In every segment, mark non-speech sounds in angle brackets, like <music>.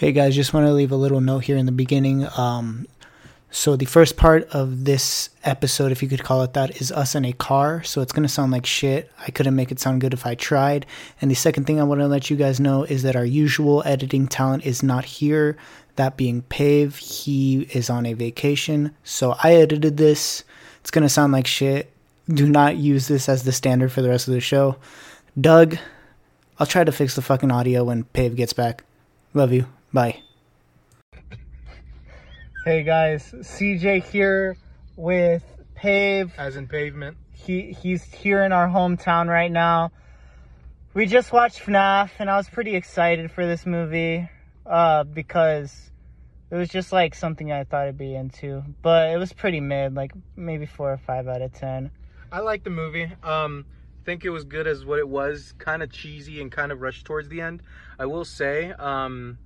Hey guys, just want to leave a little note here in the beginning. Um, so the first part of this episode, if you could call it that, is us in a car. So it's gonna sound like shit. I couldn't make it sound good if I tried. And the second thing I want to let you guys know is that our usual editing talent is not here. That being Pave, he is on a vacation. So I edited this. It's gonna sound like shit. Do not use this as the standard for the rest of the show. Doug, I'll try to fix the fucking audio when Pave gets back. Love you. Bye. Hey guys, CJ here with Pave. As in pavement. He he's here in our hometown right now. We just watched FNAF and I was pretty excited for this movie uh, because it was just like something I thought I'd be into. But it was pretty mid, like maybe four or five out of ten. I like the movie. Um, think it was good as what it was. Kind of cheesy and kind of rushed towards the end. I will say, um,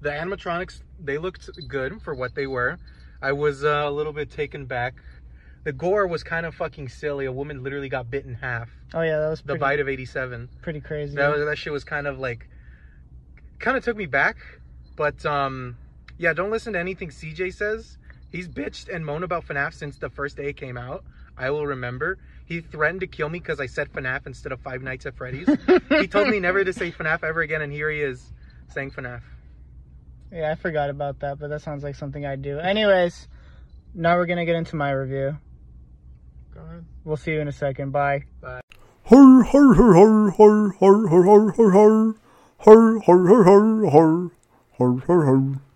the animatronics they looked good for what they were. I was uh, a little bit taken back. The gore was kind of fucking silly. A woman literally got bit in half. Oh yeah, that was The bite of '87. pretty crazy. That was, that shit was kind of like, kind of took me back. But um, yeah, don't listen to anything CJ says. He's bitched and moaned about FNAF since the first day it came out. I will remember. He threatened to kill me because I said FNAF instead of Five Nights at Freddy's. he told me never to say FNAF ever again, and here he is saying FNAF. Yeah, I forgot about that, but that sounds like something I'd do. Anyways, now we're gonna get into my review. Go ahead. We'll see you in a second. Bye. Bye. Har har har har har har har har har har har har har har har har har har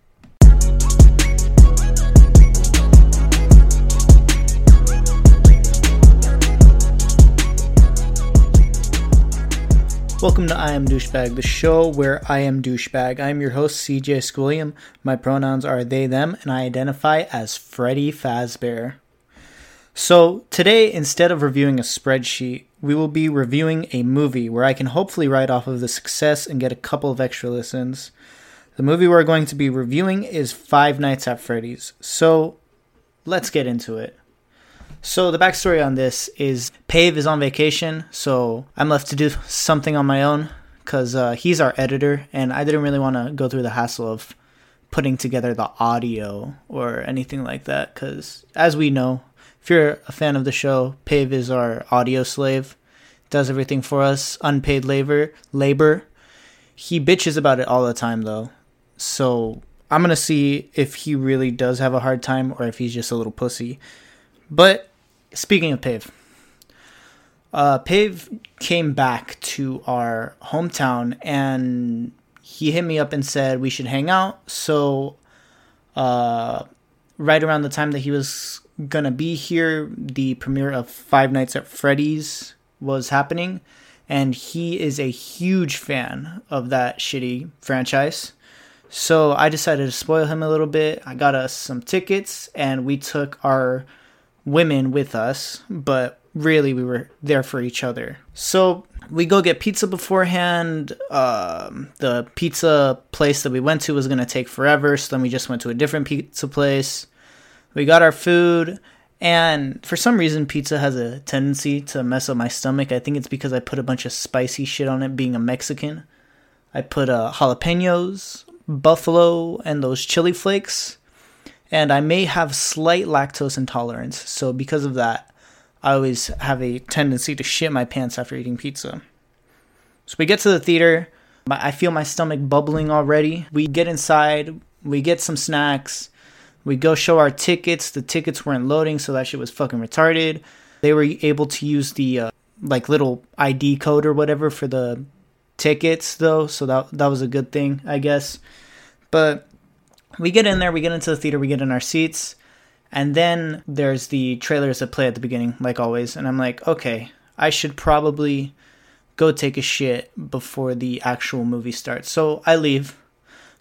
Welcome to I Am Douchebag, the show where I am douchebag. I am your host, CJ Squilliam. My pronouns are they, them, and I identify as Freddy Fazbear. So, today, instead of reviewing a spreadsheet, we will be reviewing a movie where I can hopefully write off of the success and get a couple of extra listens. The movie we're going to be reviewing is Five Nights at Freddy's. So, let's get into it. So the backstory on this is Pave is on vacation, so I'm left to do something on my own because uh, he's our editor, and I didn't really want to go through the hassle of putting together the audio or anything like that. Because as we know, if you're a fan of the show, Pave is our audio slave, does everything for us, unpaid labor. Labor. He bitches about it all the time though, so I'm gonna see if he really does have a hard time or if he's just a little pussy. But speaking of Pave, uh, Pave came back to our hometown and he hit me up and said we should hang out. So, uh, right around the time that he was gonna be here, the premiere of Five Nights at Freddy's was happening, and he is a huge fan of that shitty franchise. So I decided to spoil him a little bit. I got us some tickets, and we took our women with us, but really we were there for each other. So we go get pizza beforehand. Um, the pizza place that we went to was going to take forever, so then we just went to a different pizza place. We got our food, and for some reason, pizza has a tendency to mess up my stomach. I think it's because I put a bunch of spicy shit on it, being a Mexican. I put uh, jalapenos, buffalo, and those chili flakes and I may have slight lactose intolerance. So because of that, I always have a tendency to shit my pants after eating pizza. So we get to the theater. I feel my stomach bubbling already. We get inside. We get some snacks. We go show our tickets. The tickets weren't loading, so that shit was fucking retarded. They were able to use the uh, like little ID code or whatever for the tickets though, so that that was a good thing, I guess. But we get in there, we get into the theater, we get in our seats, and then there's the trailers that play at the beginning, like always. And I'm like, okay, I should probably go take a shit before the actual movie starts. So I leave,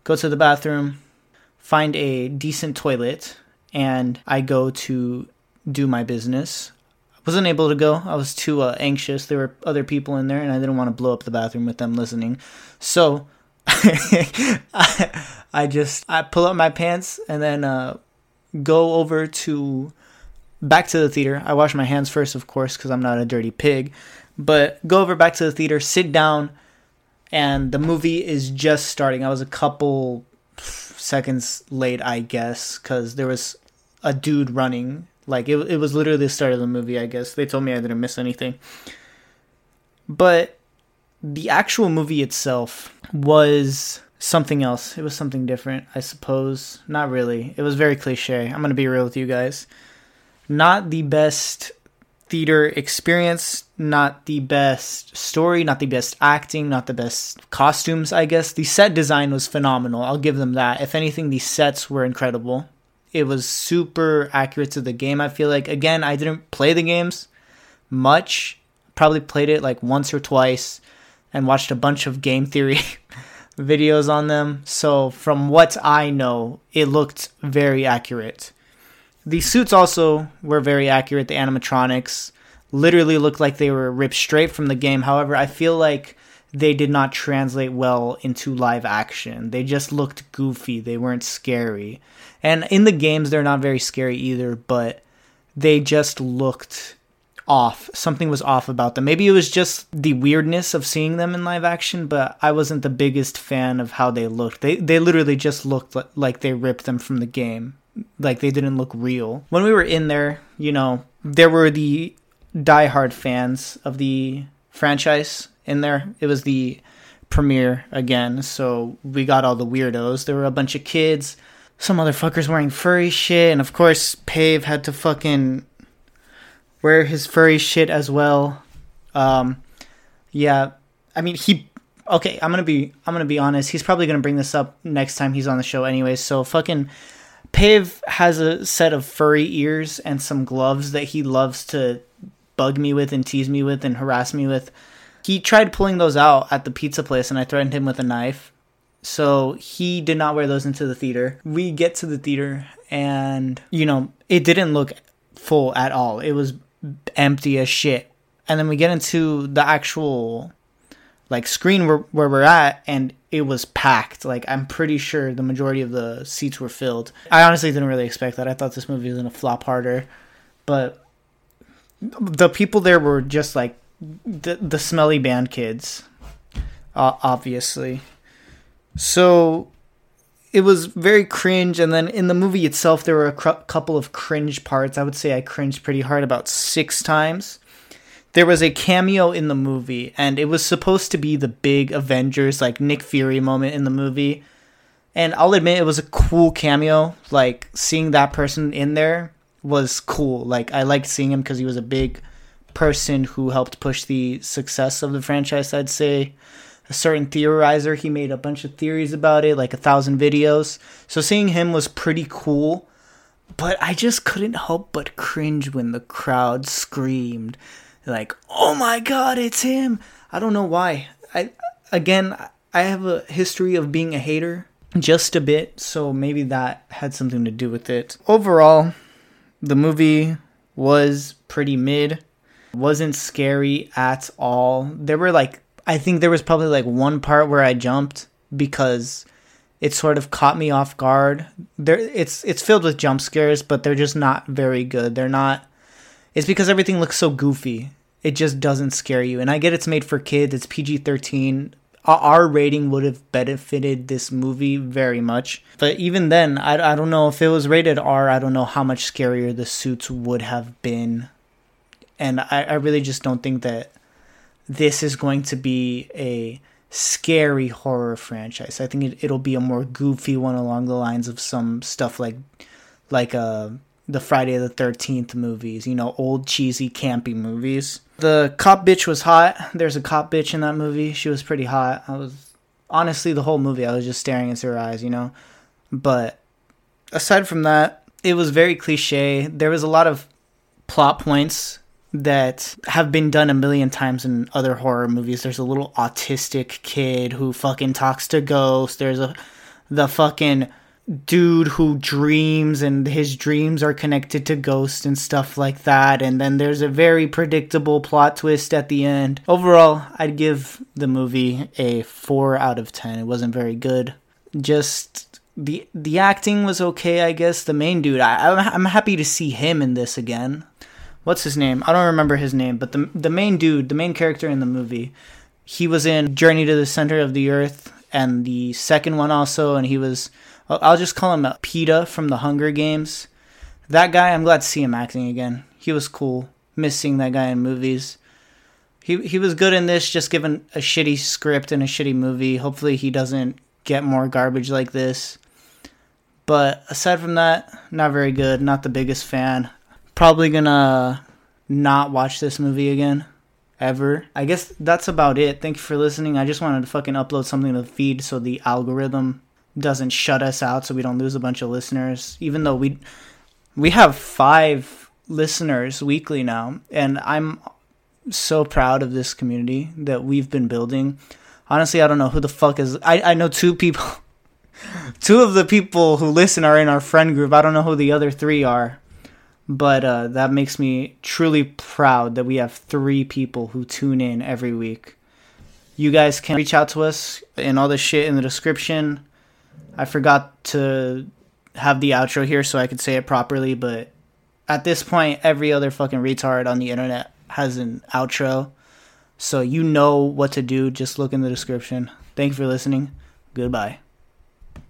go to the bathroom, find a decent toilet, and I go to do my business. I wasn't able to go. I was too uh, anxious. There were other people in there, and I didn't want to blow up the bathroom with them listening. So <laughs> I, just I pull up my pants and then uh, go over to back to the theater. I wash my hands first, of course, because I'm not a dirty pig. But go over back to the theater, sit down, and the movie is just starting. I was a couple seconds late, I guess, because there was a dude running. Like it, it was literally the start of the movie. I guess they told me I didn't miss anything. But the actual movie itself was something else. It was something different, I suppose. Not really. It was very cliche. I'm gonna be real with you guys. Not the best theater experience, not the best story, not the best acting, not the best costumes, I guess. The set design was phenomenal. I'll give them that. If anything, the sets were incredible. It was super accurate to the game, I feel like. Again, I didn't play the games much. Probably played it like once or twice and watched a bunch of game theory <laughs> videos on them. So, from what I know, it looked very accurate. The suits also were very accurate. The animatronics literally looked like they were ripped straight from the game. However, I feel like they did not translate well into live action. They just looked goofy. They weren't scary. And in the games, they're not very scary either, but they just looked off. Something was off about them. Maybe it was just the weirdness of seeing them in live action, but I wasn't the biggest fan of how they looked. They they literally just looked like they ripped them from the game. Like they didn't look real. When we were in there, you know, there were the diehard fans of the franchise in there. It was the premiere again, so we got all the weirdos. There were a bunch of kids, some motherfuckers wearing furry shit, and of course, Pave had to fucking wear his furry shit as well. Um, yeah, I mean he. Okay, I'm gonna be I'm gonna be honest. He's probably gonna bring this up next time he's on the show, anyway. So fucking Pave has a set of furry ears and some gloves that he loves to bug me with and tease me with and harass me with. He tried pulling those out at the pizza place, and I threatened him with a knife. So he did not wear those into the theater. We get to the theater, and you know it didn't look full at all. It was empty as shit. And then we get into the actual like screen where, where we're at and it was packed. Like I'm pretty sure the majority of the seats were filled. I honestly didn't really expect that. I thought this movie was gonna flop harder. But the people there were just like the the smelly band kids. Uh, obviously. So it was very cringe and then in the movie itself there were a cr- couple of cringe parts. I would say i cringed pretty hard about six times. There was a cameo in the movie and it was supposed to be the big avengers like nick fury moment in the movie. And i'll admit it was a cool cameo. Like seeing that person in there was cool. Like i liked seeing him because he was a big person who helped push the success of the franchise i'd say a certain theorizer. He made a bunch of theories about it, like a thousand videos. So seeing him was pretty cool. But I just couldn't help but cringe when the crowd screamed, like, "Oh my god, it's him!" I don't know why. I again, I have a history of being a hater, just a bit, so maybe that had something to do with it. Overall, the movie was pretty mid. Wasn't scary at all. There were like I think there was probably like one part where I jumped because it sort of caught me off guard. There it's it's filled with jump scares, but they're just not very good. They're not it's because everything looks so goofy. It just doesn't scare you. And I get it's made for kids. It's PG-13. R rating would have benefited this movie very much. But even then, I, I don't know if it was rated R, I don't know how much scarier the suits would have been. And I, I really just don't think that this is going to be a scary horror franchise. I think it, it'll be a more goofy one along the lines of some stuff like like uh the Friday the 13th movies, you know, old cheesy campy movies. The cop bitch was hot. There's a cop bitch in that movie. She was pretty hot. I was honestly the whole movie I was just staring into her eyes, you know. But aside from that, it was very cliche. There was a lot of plot points that have been done a million times in other horror movies. There's a little autistic kid who fucking talks to ghosts. There's a the fucking dude who dreams and his dreams are connected to ghosts and stuff like that. And then there's a very predictable plot twist at the end. Overall, I'd give the movie a 4 out of 10. It wasn't very good. Just the the acting was okay, I guess. The main dude, I, I'm happy to see him in this again what's his name? I don't remember his name, but the the main dude, the main character in the movie, he was in Journey to the Center of the Earth, and the second one also, and he was. I'll just call him Peeta from the Hunger Games. That guy, I'm glad to see him acting again. He was cool. Miss seeing that guy in movies. He he was good in this, just given a shitty script and a shitty movie. Hopefully, he doesn't get more garbage like this. But aside from that, not very good. Not the biggest fan. Probably gonna not watch this movie again. Ever. I guess that's about it. Thank you for listening. I just wanted to fucking upload something to the feed so the algorithm doesn't shut us out so we don't lose a bunch of listeners. Even though we we have five listeners weekly now, and I'm so proud of this community that we've been building. Honestly, I don't know who the fuck is. I, I know two people. <laughs> two of the people who listen are in our friend group. I don't know who the other three are. But uh, that makes me truly proud that we have three people who tune in every week. You guys can reach out to us and all the shit in the description. I forgot to have the outro here so I could say it properly, but at this point, every other fucking retard on the internet has an outro. So you know what to do. Just look in the description. Thank you for listening. Goodbye.